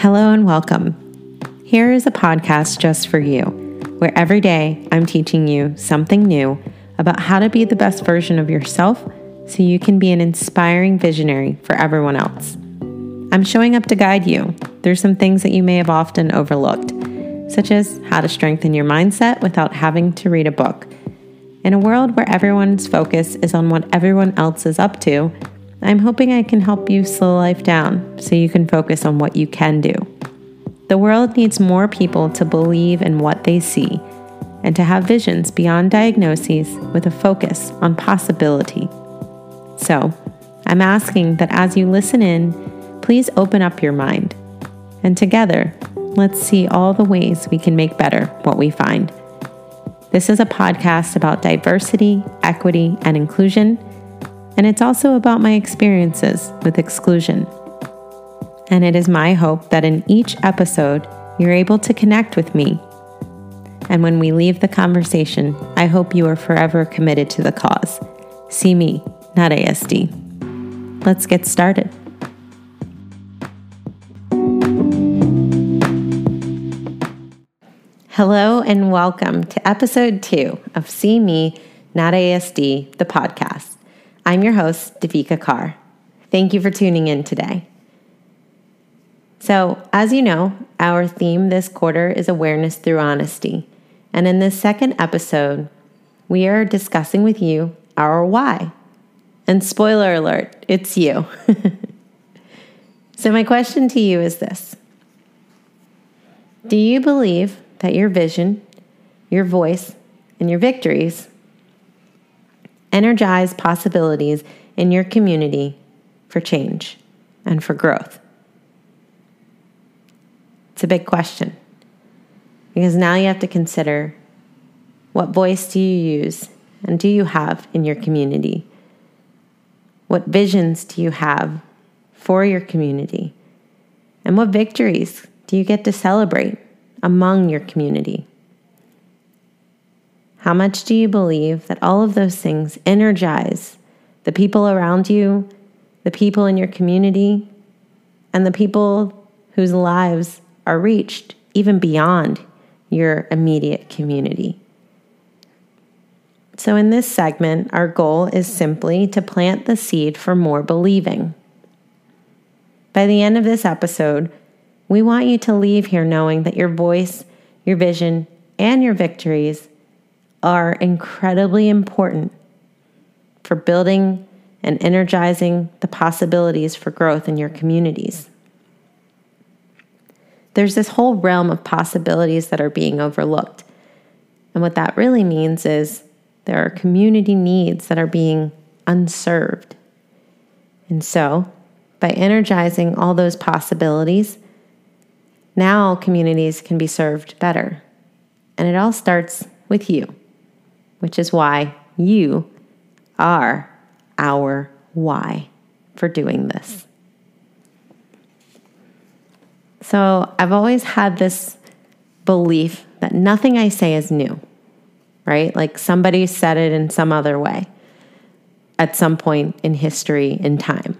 Hello and welcome. Here is a podcast just for you, where every day I'm teaching you something new about how to be the best version of yourself so you can be an inspiring visionary for everyone else. I'm showing up to guide you through some things that you may have often overlooked, such as how to strengthen your mindset without having to read a book. In a world where everyone's focus is on what everyone else is up to, I'm hoping I can help you slow life down so you can focus on what you can do. The world needs more people to believe in what they see and to have visions beyond diagnoses with a focus on possibility. So, I'm asking that as you listen in, please open up your mind. And together, let's see all the ways we can make better what we find. This is a podcast about diversity, equity, and inclusion and it's also about my experiences with exclusion. And it is my hope that in each episode, you're able to connect with me. And when we leave the conversation, I hope you are forever committed to the cause. See me, not ASD. Let's get started. Hello, and welcome to episode two of See Me, Not ASD, the podcast. I'm your host, Devika Carr. Thank you for tuning in today. So, as you know, our theme this quarter is awareness through honesty. And in this second episode, we are discussing with you our why. And spoiler alert, it's you. so, my question to you is this Do you believe that your vision, your voice, and your victories energize possibilities in your community for change and for growth? It's a big question because now you have to consider what voice do you use and do you have in your community? What visions do you have for your community? And what victories do you get to celebrate among your community? How much do you believe that all of those things energize the people around you, the people in your community, and the people whose lives are reached even beyond your immediate community? So, in this segment, our goal is simply to plant the seed for more believing. By the end of this episode, we want you to leave here knowing that your voice, your vision, and your victories are incredibly important for building and energizing the possibilities for growth in your communities. There's this whole realm of possibilities that are being overlooked. And what that really means is there are community needs that are being unserved. And so, by energizing all those possibilities, now communities can be served better. And it all starts with you which is why you are our why for doing this. So I've always had this belief that nothing I say is new, right? Like somebody said it in some other way at some point in history in time.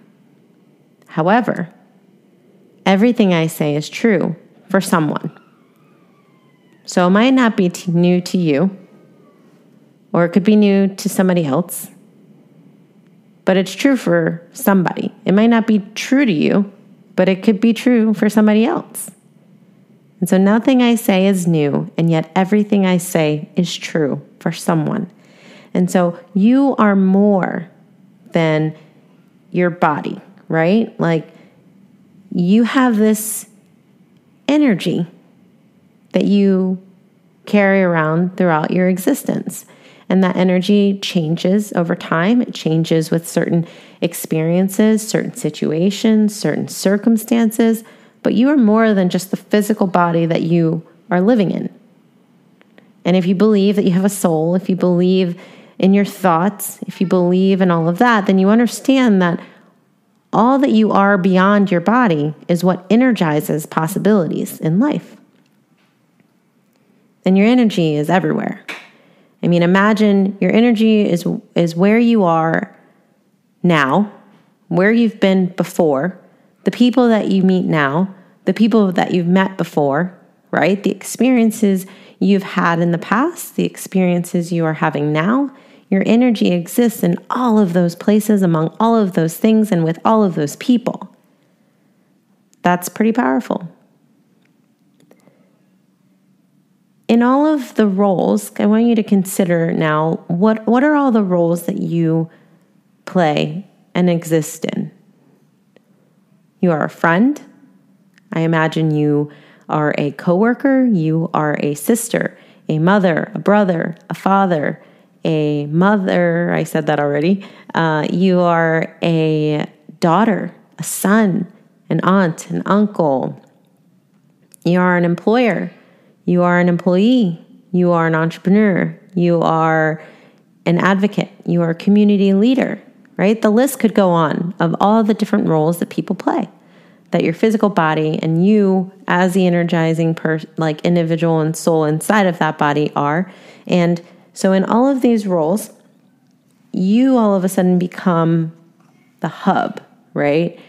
However, everything I say is true for someone. So it might not be t- new to you, or it could be new to somebody else, but it's true for somebody. It might not be true to you, but it could be true for somebody else. And so nothing I say is new, and yet everything I say is true for someone. And so you are more than your body, right? Like you have this energy that you carry around throughout your existence. And that energy changes over time. It changes with certain experiences, certain situations, certain circumstances. But you are more than just the physical body that you are living in. And if you believe that you have a soul, if you believe in your thoughts, if you believe in all of that, then you understand that all that you are beyond your body is what energizes possibilities in life. And your energy is everywhere. I mean, imagine your energy is is where you are now, where you've been before, the people that you meet now, the people that you've met before, right? The experiences you've had in the past, the experiences you are having now. Your energy exists in all of those places, among all of those things, and with all of those people. That's pretty powerful. In all of the roles, I want you to consider now what, what are all the roles that you play and exist in? You are a friend. I imagine you are a coworker, you are a sister, a mother, a brother, a father, a mother. I said that already. Uh, you are a daughter, a son, an aunt, an uncle. You are an employer. You are an employee. You are an entrepreneur. You are an advocate. You are a community leader, right? The list could go on of all the different roles that people play that your physical body and you as the energizing per like individual and soul inside of that body are and so in all of these roles you all of a sudden become the hub right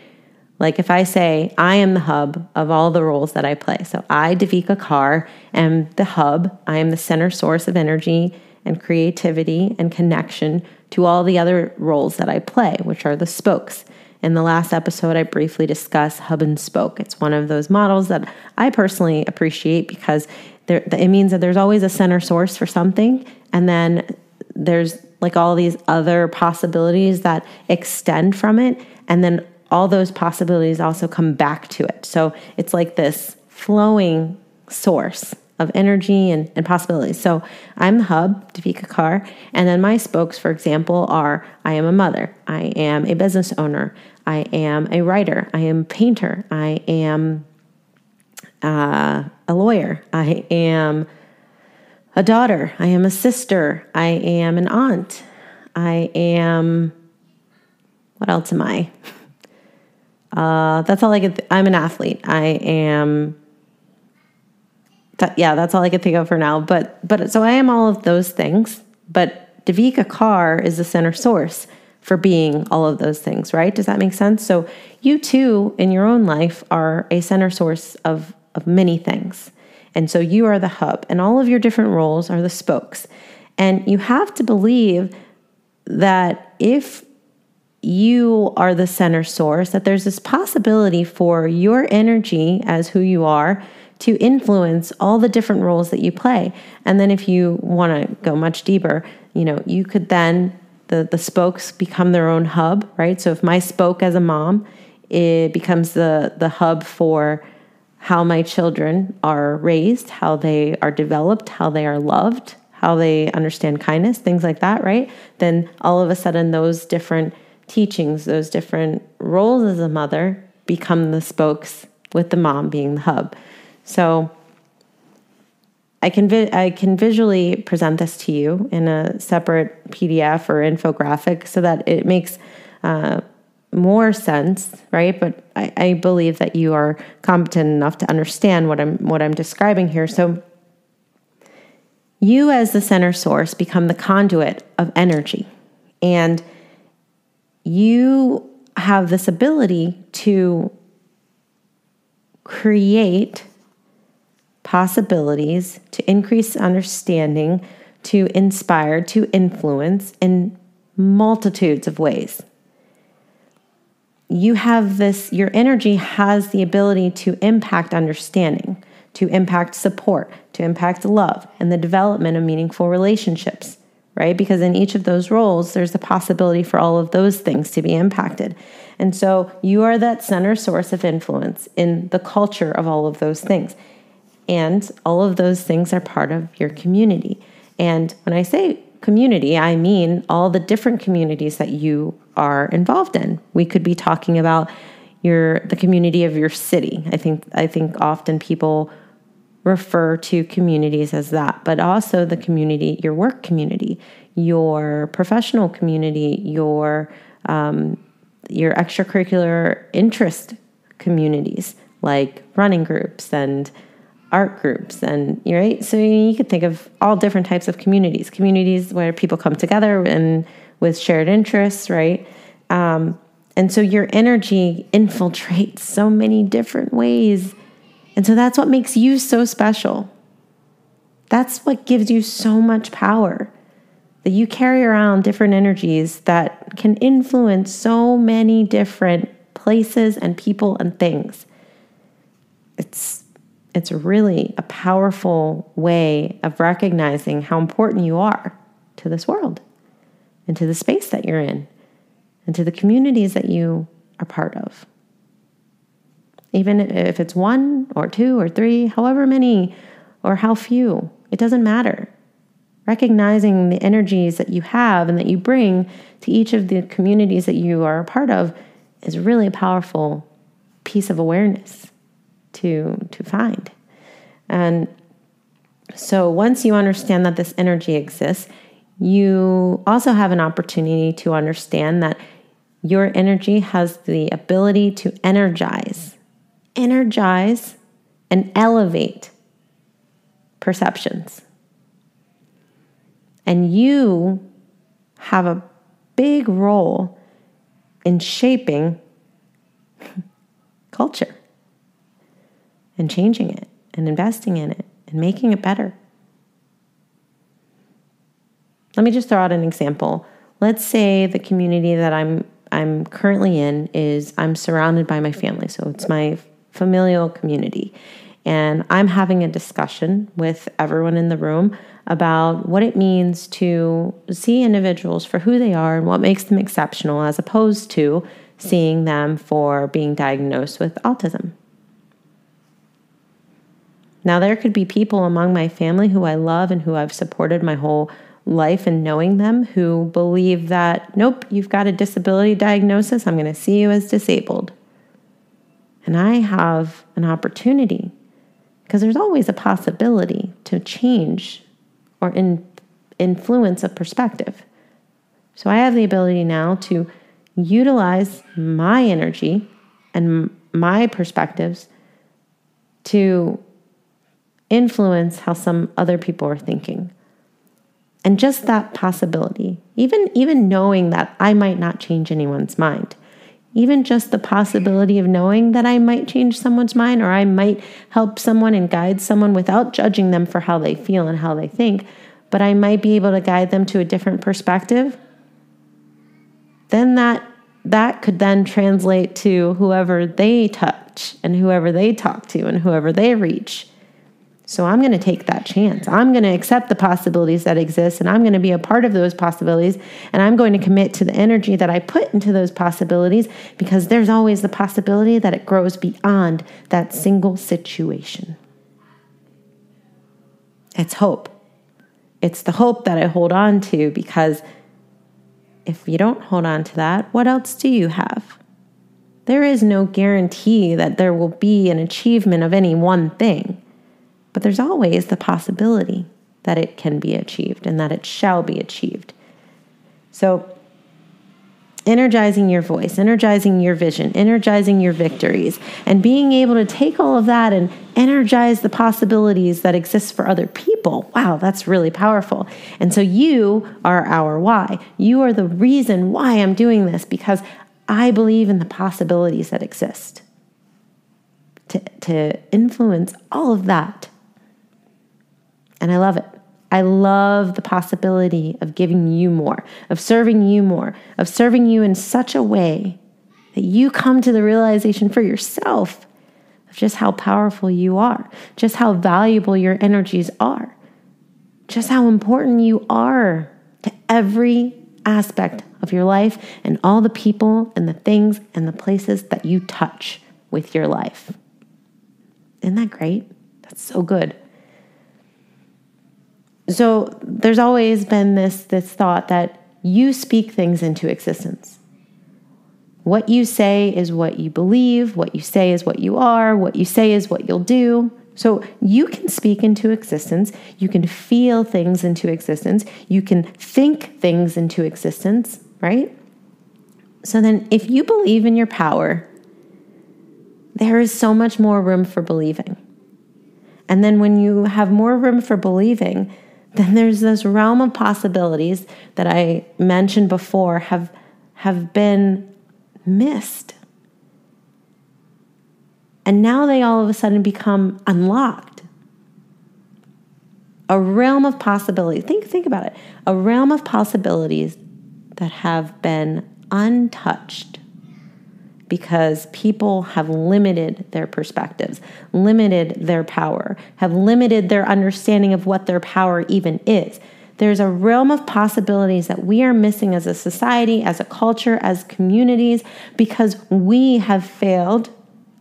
like if i say i am the hub of all the roles that i play. So i devika carr am the hub. I am the center source of energy and creativity and connection to all the other roles that i play which are the spokes. In the last episode, I briefly discussed hub and spoke. It's one of those models that I personally appreciate because there, it means that there's always a center source for something, and then there's like all these other possibilities that extend from it, and then all those possibilities also come back to it. So it's like this flowing source of energy and, and possibilities. So I'm the hub, Devika Carr, and then my spokes, for example, are I am a mother, I am a business owner, I am a writer, I am a painter, I am uh, a lawyer, I am a daughter, I am a sister, I am an aunt, I am what else am I? Uh, that's all I could. Th- I'm an athlete. I am that, yeah, that's all I could think of for now. But but so I am all of those things. But Devika Carr is the center source for being all of those things, right? Does that make sense? So you too, in your own life, are a center source of of many things. And so you are the hub, and all of your different roles are the spokes. And you have to believe that if you are the center source, that there's this possibility for your energy as who you are to influence all the different roles that you play. And then if you want to go much deeper, you know, you could then the the spokes become their own hub, right? So if my spoke as a mom, it becomes the the hub for how my children are raised, how they are developed, how they are loved, how they understand kindness, things like that, right? Then all of a sudden those different teachings, those different roles as a mother become the spokes with the mom being the hub. So I can vi- I can visually present this to you in a separate PDF or infographic so that it makes uh, more sense, right? But I, I believe that you are competent enough to understand what I'm what I'm describing here. So you as the center source become the conduit of energy and you have this ability to create possibilities, to increase understanding, to inspire, to influence in multitudes of ways. You have this, your energy has the ability to impact understanding, to impact support, to impact love, and the development of meaningful relationships, right? Because in each of those roles, there's a possibility for all of those things to be impacted. And so you are that center source of influence in the culture of all of those things. And all of those things are part of your community. And when I say community, I mean all the different communities that you are involved in. We could be talking about your the community of your city. I think I think often people refer to communities as that, but also the community, your work community, your professional community, your um, your extracurricular interest communities like running groups and art groups and right? So you could think of all different types of communities communities where people come together and with shared interests right? Um, and so your energy infiltrates so many different ways And so that's what makes you so special. That's what gives you so much power that you carry around different energies that can influence so many different places and people and things. It's it's really a powerful way of recognizing how important you are to this world and to the space that you're in and to the communities that you are part of. Even if it's one or two or three, however many or how few, it doesn't matter. Recognizing the energies that you have and that you bring to each of the communities that you are a part of is really a powerful piece of awareness to, to find. And so once you understand that this energy exists, you also have an opportunity to understand that your energy has the ability to energize, energize, and elevate perceptions. And you have a big role in shaping culture and changing it and investing in it and making it better. Let me just throw out an example. Let's say the community that I'm I'm currently in is I'm surrounded by my family. So it's my familial community. And I'm having a discussion with everyone in the room about what it means to see individuals for who they are and what makes them exceptional, as opposed to seeing them for being diagnosed with autism. Now, there could be people among my family who I love and who I've supported my whole life and knowing them who believe that, nope, you've got a disability diagnosis. I'm going to see you as disabled. And I have an opportunity because there's always a possibility to change or in, influence a perspective. So I have the ability now to utilize my energy and my perspectives to influence how some other people are thinking and just that possibility, even, even knowing that I might not change anyone's mind, even just the possibility of knowing that I might change someone's mind or I might help someone and guide someone without judging them for how they feel and how they think, but I might be able to guide them to a different perspective, then that that could then translate to whoever they touch and whoever they talk to and whoever they reach. So I'm going to take that chance. I'm going to accept the possibilities that exist and I'm going to be a part of those possibilities. And I'm going to commit to the energy that I put into those possibilities because there's always the possibility that it grows beyond that single situation. It's hope. It's the hope that I hold on to because if you don't hold on to that, what else do you have? There is no guarantee that there will be an achievement of any one thing. But there's always the possibility that it can be achieved and that it shall be achieved. So, energizing your voice, energizing your vision, energizing your victories, and being able to take all of that and energize the possibilities that exist for other people. Wow, that's really powerful. And so you are our why. You are the reason why I'm doing this because I believe in the possibilities that exist to, to influence all of that and I love it. I love the possibility of giving you more, of serving you more, of serving you in such a way that you come to the realization for yourself of just how powerful you are, just how valuable your energies are, just how important you are to every aspect of your life and all the people and the things and the places that you touch with your life. Isn't that great? That's so good. So there's always been this, this thought that you speak things into existence. What you say is what you believe, what you say is what you are, what you say is what you'll do. So you can speak into existence, you can feel things into existence, you can think things into existence, right? So then, if you believe in your power, there is so much more room for believing. And then, when you have more room for believing, then there's this realm of possibilities that I mentioned before have have been missed. And now they all of a sudden become unlocked. A realm of possibilities. Think, think about it. A realm of possibilities that have been untouched because people have limited their perspectives, limited their power, have limited their understanding of what their power even is. There's a realm of possibilities that we are missing as a society, as a culture, as communities, because we have failed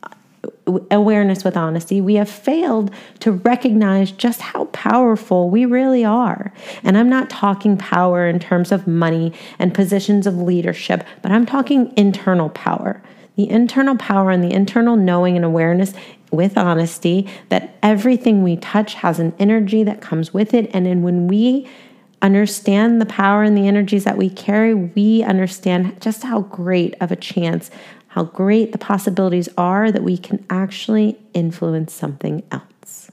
uh, awareness with honesty, we have failed to recognize just how powerful we really are. And I'm not talking power in terms of money and positions of leadership, but I'm talking internal power. The internal power and the internal knowing and awareness with honesty that everything we touch has an energy that comes with it. And then when we understand the power and the energies that we carry, we understand just how great of a chance, how great the possibilities are that we can actually influence something else.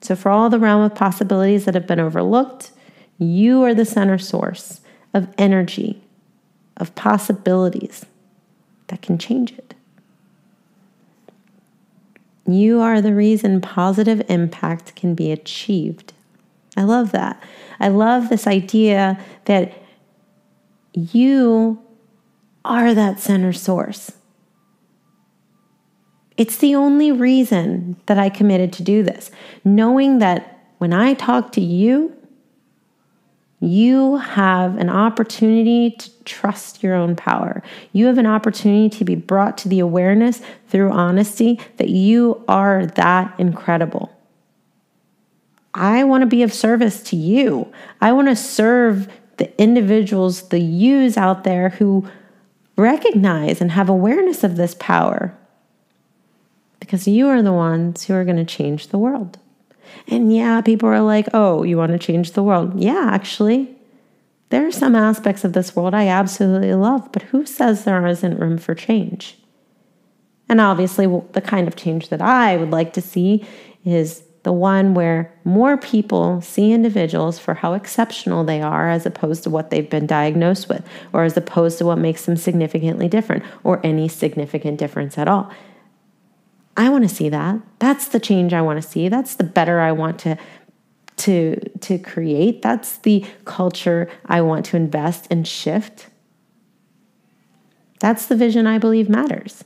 So, for all the realm of possibilities that have been overlooked, you are the center source of energy, of possibilities that can change it. You are the reason positive impact can be achieved. I love that. I love this idea that you are that center source. It's the only reason that I committed to do this, knowing that when I talk to you, you have an opportunity to trust your own power. You have an opportunity to be brought to the awareness through honesty that you are that incredible. I want to be of service to you. I want to serve the individuals, the yous out there who recognize and have awareness of this power because you are the ones who are going to change the world. And yeah, people are like, oh, you want to change the world? Yeah, actually. There are some aspects of this world I absolutely love, but who says there isn't room for change? And obviously, the kind of change that I would like to see is the one where more people see individuals for how exceptional they are as opposed to what they've been diagnosed with, or as opposed to what makes them significantly different, or any significant difference at all. I want to see that. That's the change I want to see. That's the better I want to to to create. That's the culture I want to invest and shift. That's the vision I believe matters.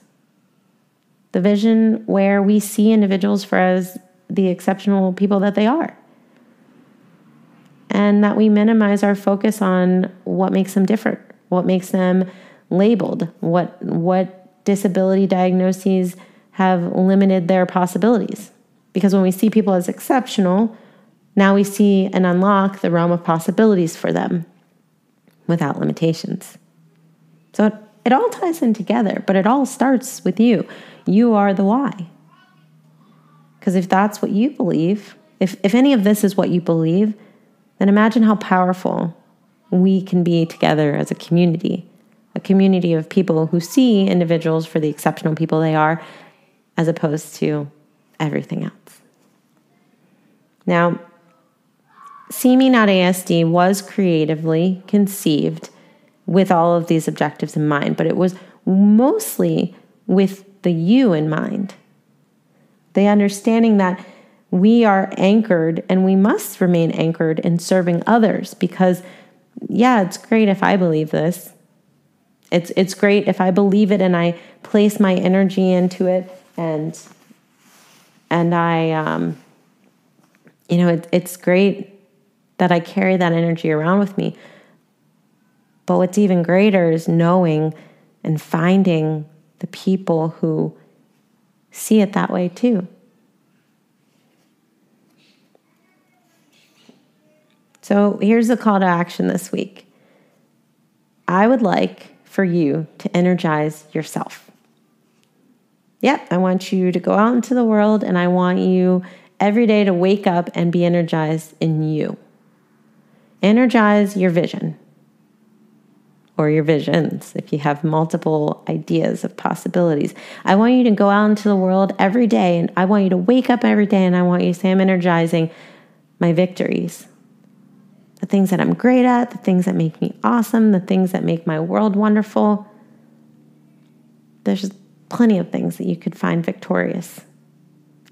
The vision where we see individuals for as the exceptional people that they are. And that we minimize our focus on what makes them different, what makes them labeled, what what disability diagnoses have limited their possibilities. Because when we see people as exceptional, now we see and unlock the realm of possibilities for them without limitations. So it, it all ties in together, but it all starts with you. You are the why. Because if that's what you believe, if, if any of this is what you believe, then imagine how powerful we can be together as a community, a community of people who see individuals for the exceptional people they are, as opposed to everything else. Now, See Me not ASD was creatively conceived with all of these objectives in mind, but it was mostly with the you in mind the understanding that we are anchored and we must remain anchored in serving others because yeah, it's great if I believe this. It's it's great if I believe it and I place my energy into it and and I um you know, it, it's great that I carry that energy around with me. But what's even greater is knowing and finding the people who see it that way too. So here's the call to action this week. I would like for you to energize yourself. Yep, I want you to go out into the world and I want you every day to wake up and be energized in you. Energize your vision or your visions if you have multiple ideas of possibilities. I want you to go out into the world every day and I want you to wake up every day and I want you to say, I'm energizing my victories, the things that I'm great at, the things that make me awesome, the things that make my world wonderful. There's plenty of things that you could find victorious.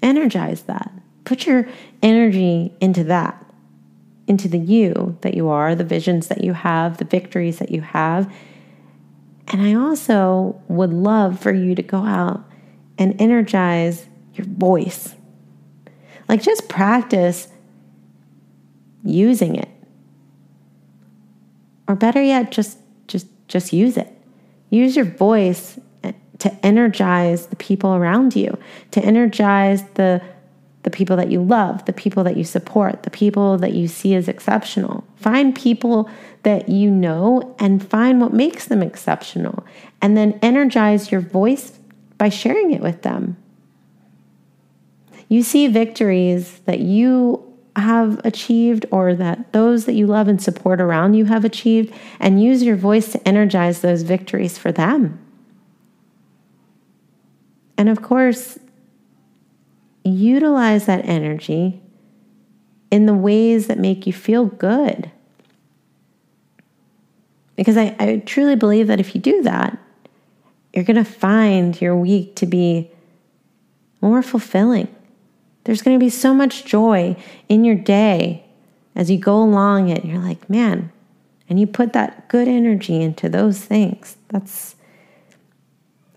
Energize that. Put your energy into that, into the you that you are, the visions that you have, the victories that you have. And I also would love for you to go out and energize your voice. Like just practice using it. Or better yet, just just just use it. Use your voice to energize the people around you, to energize the the people that you love, the people that you support, the people that you see as exceptional. Find people that you know and find what makes them exceptional, and then energize your voice by sharing it with them. You see victories that you have achieved or that those that you love and support around you have achieved, and use your voice to energize those victories for them. And of course, utilize that energy in the ways that make you feel good. Because I, I truly believe that if you do that, you're going to find your week to be more fulfilling. There's going to be so much joy in your day as you go along it. You're like, man, and you put that good energy into those things. That's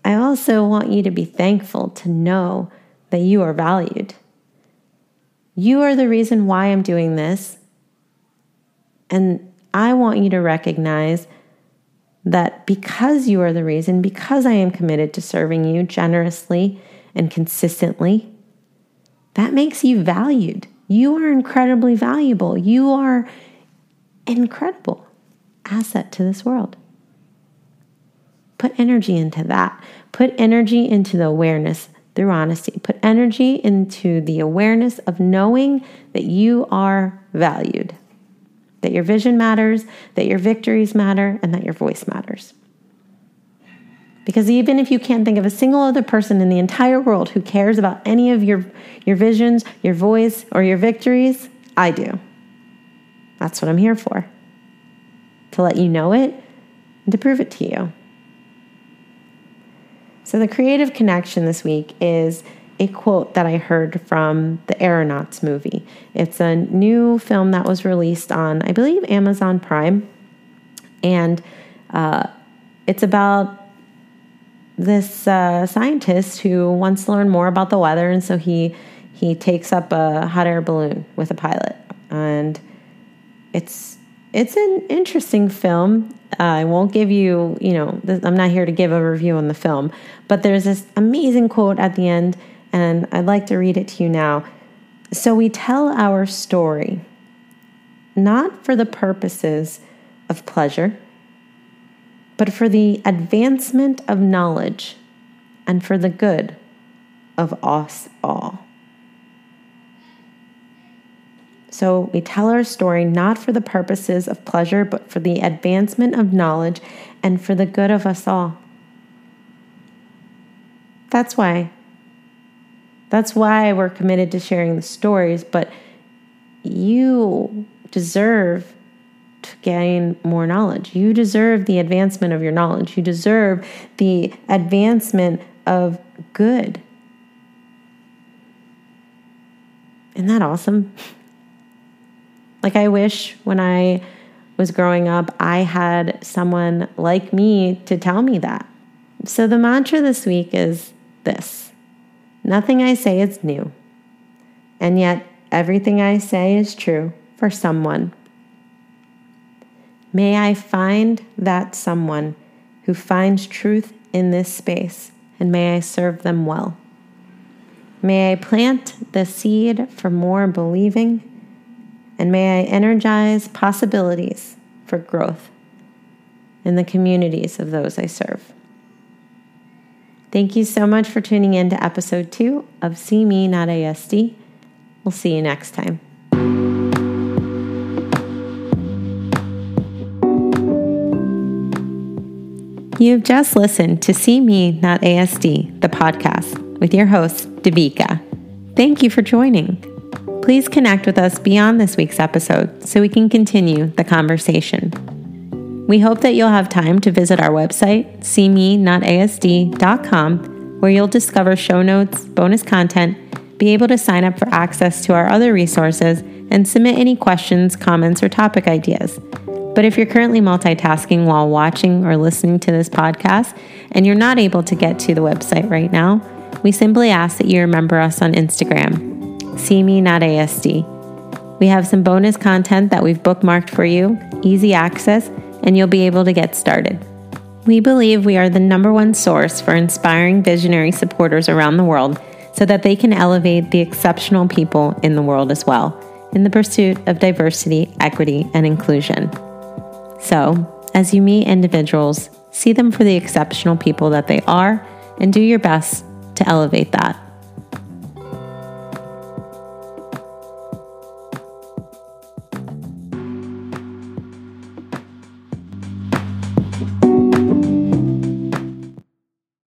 I also want you to be thankful to know that you are valued. You are the reason why I'm doing this. And I want you to recognize that because you are the reason, because I am committed to serving you generously and consistently, that makes you valued. You are incredibly valuable. You are incredible asset to this world. Put energy into that. Put energy into the awareness through honesty. Put energy into the awareness of knowing that you are valued, that your vision matters, that your victories matter, and that your voice matters. Because even if you can't think of a single other person in the entire world who cares about any of your, your visions, your voice, or your victories, I do. That's what I'm here for. To let you know it and to prove it to you. So, the creative connection this week is a quote that I heard from the Aeronauts movie. It's a new film that was released on, I believe, Amazon Prime. And uh, it's about this uh, scientist who wants to learn more about the weather. And so he, he takes up a hot air balloon with a pilot. And it's it's an interesting film. Uh, I won't give you, you know, th- I'm not here to give a review on the film, but there's this amazing quote at the end, and I'd like to read it to you now. So we tell our story not for the purposes of pleasure, but for the advancement of knowledge and for the good of us all. So we tell our story not for the purposes of pleasure, but for the advancement of knowledge and for the good of us all. That's why. That's why we're committed to sharing the stories, but you deserve to gain more knowledge. You deserve the advancement of your knowledge. You deserve the advancement of good. Isn't that awesome? Like, I wish when I was growing up, I had someone like me to tell me that. So, the mantra this week is this Nothing I say is new, and yet everything I say is true for someone. May I find that someone who finds truth in this space, and may I serve them well. May I plant the seed for more believing and may I energize possibilities for growth in the communities of those I serve. Thank you so much for tuning in to episode two of See Me Not ASD. We'll see you next time. You've just listened to See Me Not ASD, the podcast, with your host, Devika. Thank you for joining. Please connect with us beyond this week's episode so we can continue the conversation. We hope that you'll have time to visit our website, seemenotASD.com, where you'll discover show notes, bonus content, be able to sign up for access to our other resources, and submit any questions, comments, or topic ideas. But if you're currently multitasking while watching or listening to this podcast and you're not able to get to the website right now, we simply ask that you remember us on Instagram, see me not ASD. We have some bonus content that we've bookmarked for you, easy access, and you'll be able to get started. We believe we are the number one source for inspiring visionary supporters around the world so that they can elevate the exceptional people in the world as well in the pursuit of diversity, equity, and inclusion. So, as you meet individuals, see them for the exceptional people that they are and do your best to elevate that.